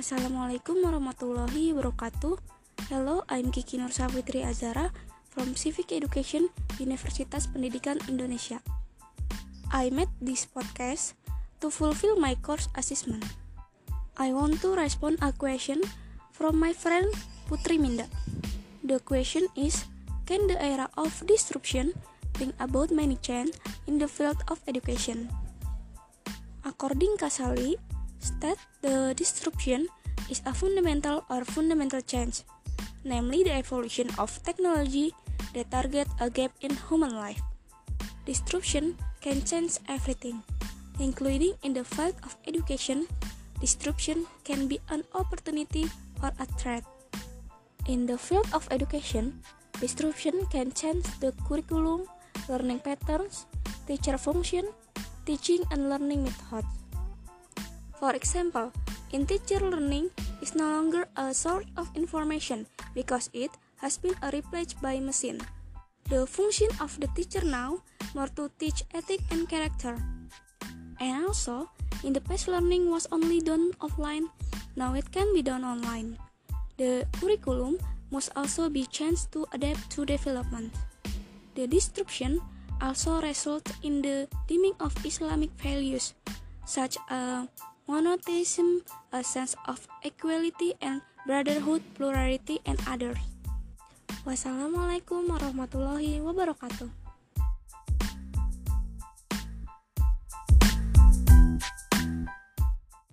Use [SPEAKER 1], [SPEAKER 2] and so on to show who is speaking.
[SPEAKER 1] Assalamualaikum warahmatullahi wabarakatuh. Hello, I'm Kiki Nur Safitri Azara from Civic Education, Universitas Pendidikan Indonesia. I made this podcast to fulfill my course assessment. I want to respond a question from my friend Putri Minda. The question is, can the era of disruption bring about many change in the field of education? According Kasali, state the disruption is a fundamental or fundamental change, namely the evolution of technology that target a gap in human life. Disruption can change everything, including in the field of education. Disruption can be an opportunity or a threat. In the field of education, disruption can change the curriculum, learning patterns, teacher function, teaching and learning methods. For example, in teacher learning is no longer a source of information because it has been replaced by machine. The function of the teacher now more to teach ethic and character. And also, in the past learning was only done offline, now it can be done online. The curriculum must also be changed to adapt to development. The disruption also results in the dimming of Islamic values, such as monotheism, a sense of equality and brotherhood, plurality, and others. Wassalamualaikum warahmatullahi wabarakatuh.